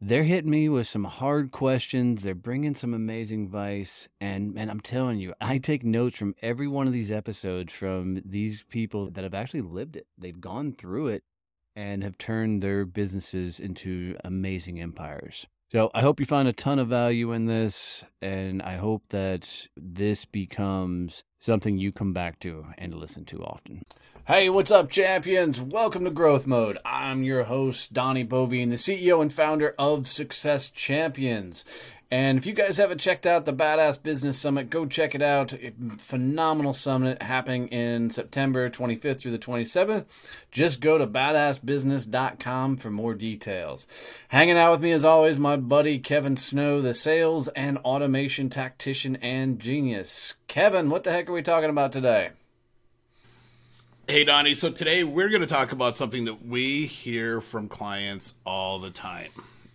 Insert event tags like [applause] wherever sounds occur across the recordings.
they're hitting me with some hard questions. They're bringing some amazing advice. And, and I'm telling you, I take notes from every one of these episodes from these people that have actually lived it. They've gone through it and have turned their businesses into amazing empires. So I hope you find a ton of value in this, and I hope that this becomes something you come back to and listen to often. Hey, what's up, champions? Welcome to Growth Mode. I'm your host, Donnie Boivin, the CEO and founder of Success Champions. And if you guys haven't checked out the Badass Business Summit, go check it out. Phenomenal summit happening in September 25th through the 27th. Just go to badassbusiness.com for more details. Hanging out with me, as always, my buddy Kevin Snow, the sales and automation tactician and genius. Kevin, what the heck are we talking about today? Hey, Donnie. So today we're going to talk about something that we hear from clients all the time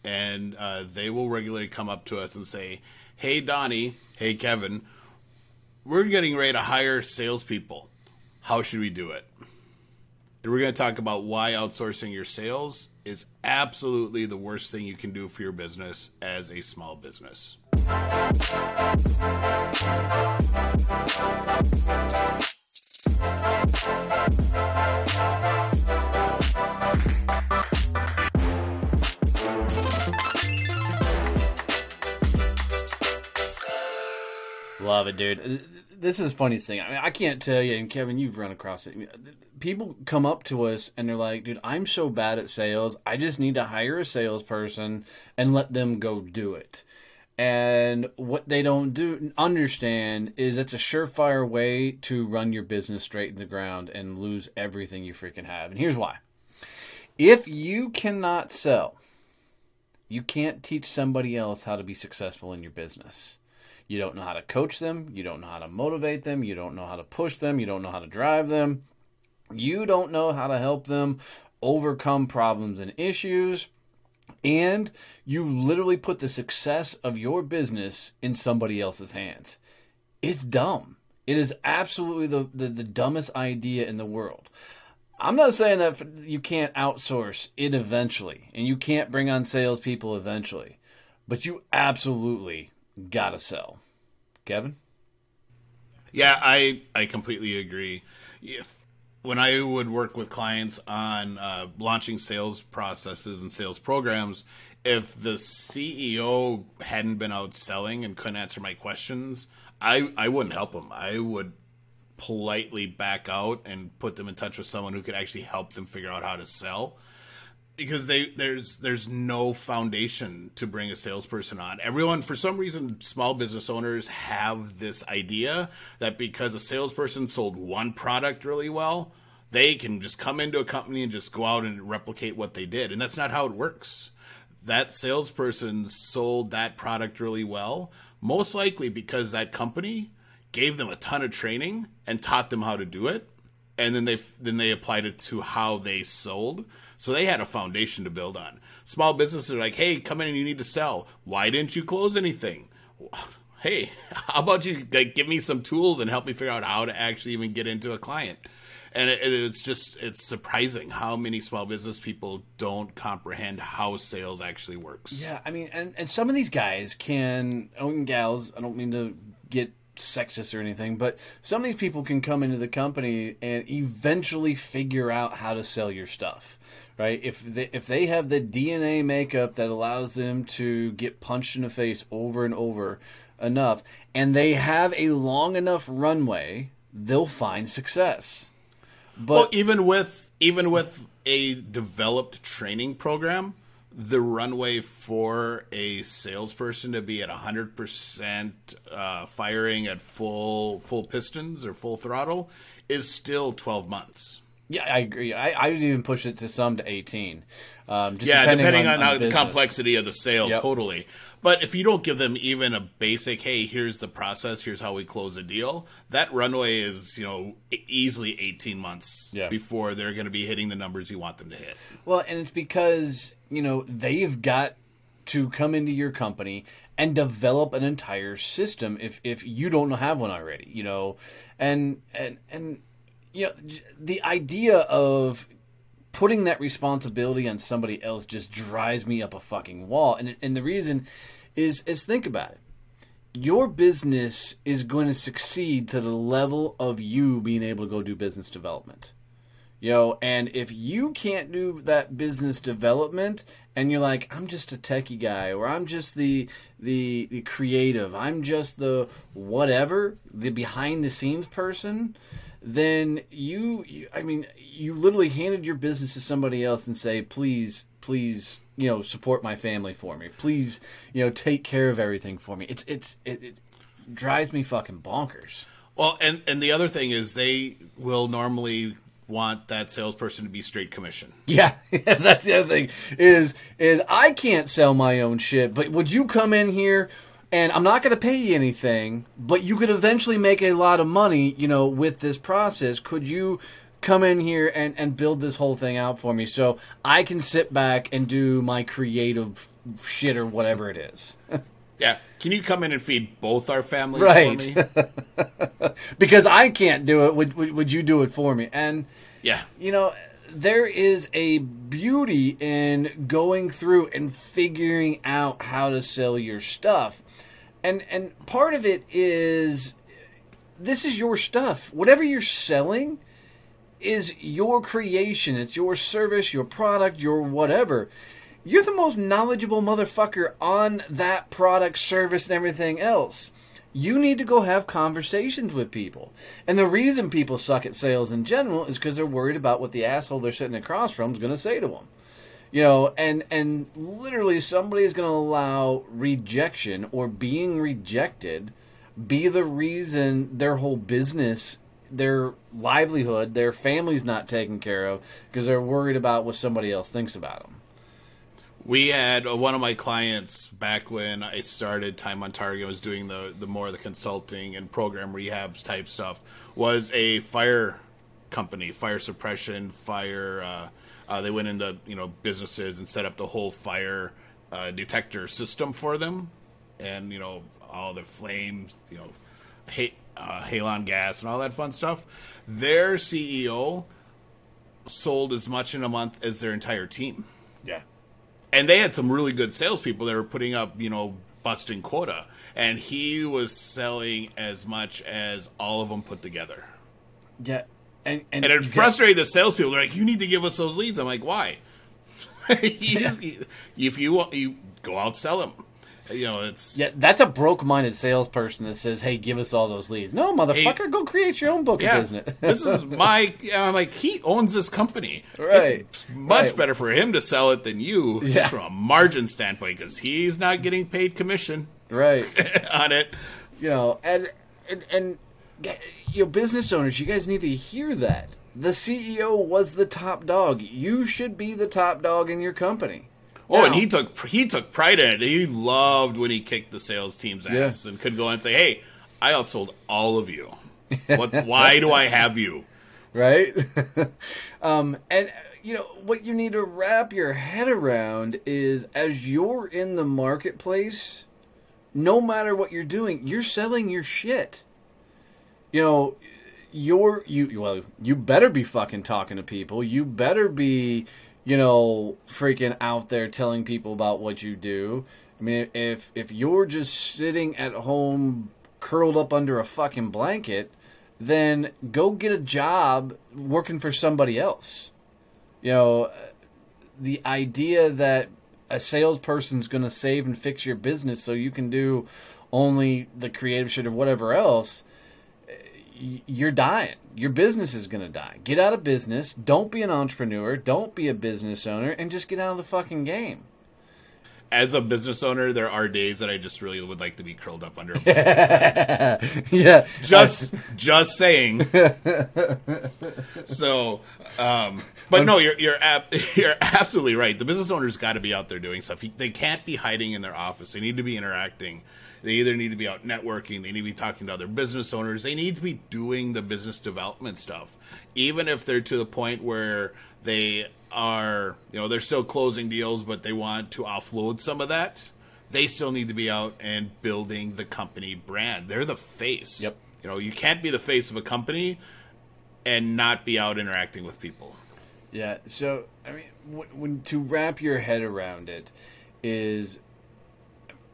and uh, they will regularly come up to us and say, "Hey, Donnie. Hey, Kevin. We're getting ready to hire salespeople. How should we do it?" And we're going to talk about why outsourcing your sales is absolutely the worst thing you can do for your business as a small business. Love it, dude. This is the funniest thing. I mean, I can't tell you, and Kevin, you've run across it. People come up to us and they're like, dude, I'm so bad at sales. I just need to hire a salesperson and let them go do it. And what they don't do understand is it's a surefire way to run your business straight in the ground and lose everything you freaking have. And here's why. If you cannot sell, you can't teach somebody else how to be successful in your business. You don't know how to coach them. You don't know how to motivate them. You don't know how to push them. You don't know how to drive them. You don't know how to help them overcome problems and issues. And you literally put the success of your business in somebody else's hands. It's dumb. It is absolutely the, the, the dumbest idea in the world. I'm not saying that you can't outsource it eventually and you can't bring on salespeople eventually, but you absolutely gotta sell. Kevin? Yeah, I I completely agree. If when I would work with clients on uh, launching sales processes and sales programs, if the CEO hadn't been out selling and couldn't answer my questions, I I wouldn't help them. I would politely back out and put them in touch with someone who could actually help them figure out how to sell because they there's there's no foundation to bring a salesperson on. Everyone for some reason small business owners have this idea that because a salesperson sold one product really well, they can just come into a company and just go out and replicate what they did. And that's not how it works. That salesperson sold that product really well, most likely because that company gave them a ton of training and taught them how to do it. And then they then they applied it to how they sold so they had a foundation to build on. Small businesses are like, hey, come in and you need to sell. Why didn't you close anything? [laughs] Hey, [laughs] how about you like, give me some tools and help me figure out how to actually even get into a client? And it, it's just it's surprising how many small business people don't comprehend how sales actually works. Yeah, I mean, and, and some of these guys can, and gals, I don't mean to get sexist or anything, but some of these people can come into the company and eventually figure out how to sell your stuff, right? If they, if they have the DNA makeup that allows them to get punched in the face over and over enough, and they have a long enough runway they'll find success. But well, even with even with a developed training program, the runway for a salesperson to be at 100% uh, firing at full full pistons or full throttle is still 12 months. Yeah, I agree. I, I would even push it to some to 18. Um, just yeah, depending, depending on, on, how the business. complexity of the sale, Yep. totally. But if you don't give them even a basic, hey, here's the process, here's how we close a deal, that runway is, you know, easily 18 months Yeah. before they're going to be hitting the numbers you want them to hit. Well, and it's because, you know, they've got to come into your company and develop an entire system if if you don't have one already, you know. And and and you know, the idea of putting that responsibility on somebody else just drives me up a fucking wall. And and the reason is is think about it. Your business is going to succeed to the level of you being able to go do business development. Yo, and if you can't do that business development and you're like, I'm just a techie guy or I'm just the the the creative, I'm just the whatever, the behind the scenes person, then you, you I mean, you literally handed your business to somebody else and say, "Please, please, you know, support my family for me. Please, you know, take care of everything for me." It's it's it, it drives me fucking bonkers. Well, and, and the other thing is they will normally want that salesperson to be straight commission. Yeah, [laughs] that's the other thing is is I can't sell my own shit, but would you come in here and I'm not going to pay you anything, but you could eventually make a lot of money, you know, with this process. Could you come in here and and build this whole thing out for me so I can sit back and do my creative shit or whatever it is. [laughs] Yeah. Can you come in and feed both our families Right. for me? [laughs] because I can't do it, would, would would you do it for me? And Yeah. you know, there is a beauty in going through and figuring out how to sell your stuff. And and part of it is this is your stuff. Whatever you're selling is your creation. It's your service, your product, your whatever. You're the most knowledgeable motherfucker on that product, service, and everything else. You need to go have conversations with people. And the reason people suck at sales in general is because they're worried about what the asshole they're sitting across from is going to say to them. You know, and and literally somebody is going to allow rejection or being rejected be the reason their whole business, their livelihood, their family's not taken care of because they're worried about what somebody else thinks about them. We had uh, one of my clients back when I started Time on Target was doing the the more of the consulting and program rehabs type stuff was a fire company, fire suppression, fire. Uh, uh, they went into you know businesses and set up the whole fire uh, detector system for them, and you know all the flames, you know, ha- uh, halon gas and all that fun stuff. Their CEO sold as much in a month as their entire team Yeah. And they had some really good salespeople that were putting up, you know, busting quota, and he was selling as much as all of them put together. Yeah. And, and, And it frustrated the salespeople. They're like, "You need to give us those leads." I'm like, "Why?" [laughs] He if you want, you go out sell them. You know, it's Yeah, that's a broke-minded salesperson that says, "Hey, give us all those leads." No, motherfucker, go create your own book yeah. of business. [laughs] this is my. I'm like, he owns this company. Right. It's much Right. better for him to sell it than you, Yeah. just from a margin standpoint, because he's not getting paid commission right. [laughs] on it. you know, and and and you know, business owners, you guys need to hear that. The CEO was the top dog. You should be the top dog in your company. Oh, and he took he took pride in it. He loved when he kicked the sales team's Yeah. ass and could go and say, "Hey, I outsold all of you. [laughs] What? why do I have you?" right? [laughs] um, and you know what you need to wrap your head around is as you're in the marketplace, no matter what you're doing, you're selling your shit. You know, you're you well, you better be fucking talking to people. You better be, you know, freaking out there telling people about what you do. I mean, if if you're just sitting at home curled up under a fucking blanket, then go get a job working for somebody else. You know, the idea that a salesperson's going to save and fix your business so you can do only the creative shit or whatever else, you're dying. Your business is going to die. Get out of business. Don't be an entrepreneur. Don't be a business owner and just get out of the fucking game. As a business owner, there are days that I just really would like to be curled up under a [laughs] yeah. Just just saying. [laughs] so, um, but no, you're you're ab- [laughs] you're absolutely right. The business owner's got to be out there doing stuff. They can't be hiding in their office. They need to be interacting they either need to be out networking, they need to be talking to other business owners, they need to be doing the business development stuff. Even if they're to the point where they are, you know, they're still closing deals, but they want to offload some of that, they still need to be out and building the company brand. They're the face. Yep. You know, you can't be the face of a company and not be out interacting with people. Yeah. So, I mean, when to wrap your head around it is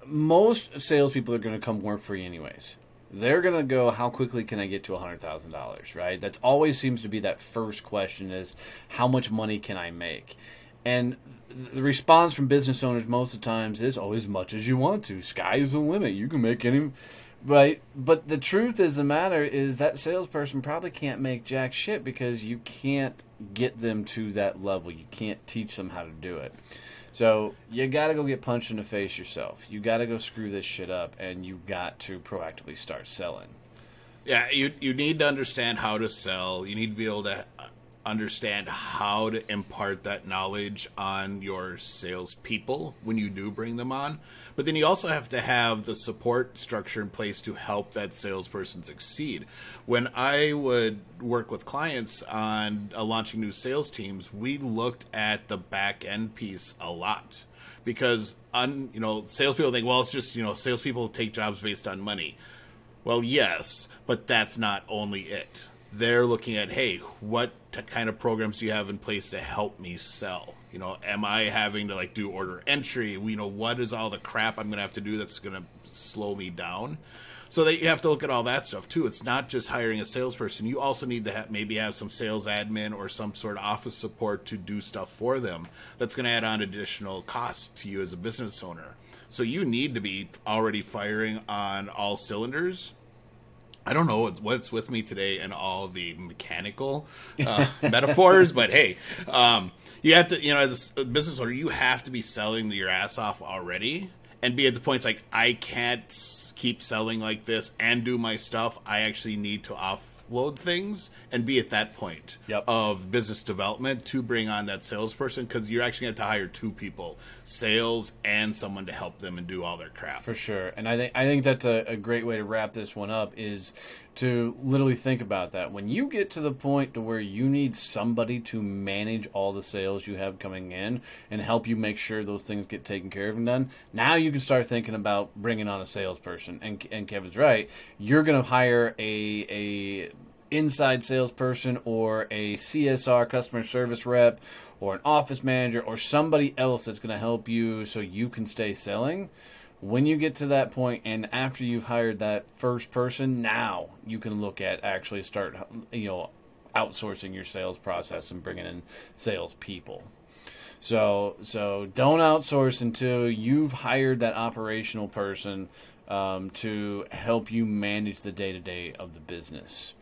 most salespeople are going to come work for you anyways. They're going to go, how quickly can I get to $100,000, right? That always seems to be that first question is, how much money can I make? And the response from business owners most of the times is, oh, as much as you want to. Sky's the limit. You can make any, right? But the truth is the matter is that salesperson probably can't make jack shit because you can't get them to that level. You can't teach them how to do it. So you got to go get punched in the face yourself. You got to go screw this shit up, and you got to proactively start selling. Yeah, you you need to understand how to sell. You need to be able to understand how to impart that knowledge on your salespeople when you do bring them on. But then you also have to have the support structure in place to help that salesperson succeed. When I would work with clients on uh, launching new sales teams, we looked at the back end piece a lot because un, you know salespeople think well it's just you know salespeople take jobs based on money. Well, yes, but that's not only it they're looking at hey what t- kind of programs do you have in place to help me sell? You know am i having to like do order entry? You know what is all the crap i'm gonna have to do that's gonna slow me down. So that you have to look at all that stuff too. It's not just hiring a salesperson. You also need to have, maybe have some sales admin or some sort of office support to do stuff for them that's going to add on additional cost to you as a business owner. So you need to be already firing on all cylinders I don't know what's with me today and all the mechanical uh, [laughs] metaphors, but hey, um, you have to, you know, as a business owner, you have to be selling your ass off already and be at the point like I can't keep selling like this and do my stuff. I actually need to offload things and be at that point yep. of business development to bring on that salesperson because you're actually going to have to hire two people, sales and someone to help them and do all their crap. For sure, and I think I think that's a, a great way to wrap this one up is to literally think about that. When you get to the point to where you need somebody to manage all the sales you have coming in and help you make sure those things get taken care of and done, now you can start thinking about bringing on a salesperson. And and Kevin's right, you're going to hire a a inside salesperson or a CSR customer service rep or an office manager or somebody else that's going to help you so you can stay selling. When you get to that point and after you've hired that first person, now you can look at actually start you know outsourcing your sales process and bringing in sales people. So so don't outsource until you've hired that operational person um, to help you manage the day to day of the business.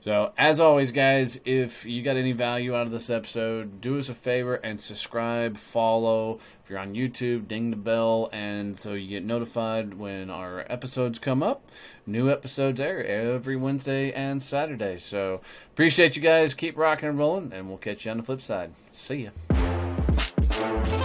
So, as always, guys, if you got any value out of this episode, do us a favor and subscribe, follow. If you're on YouTube, ding the bell, and so you get notified when our episodes come up. New episodes air every Wednesday and Saturday. So, appreciate you guys. Keep rocking and rolling, and we'll catch you on the flip side. See ya.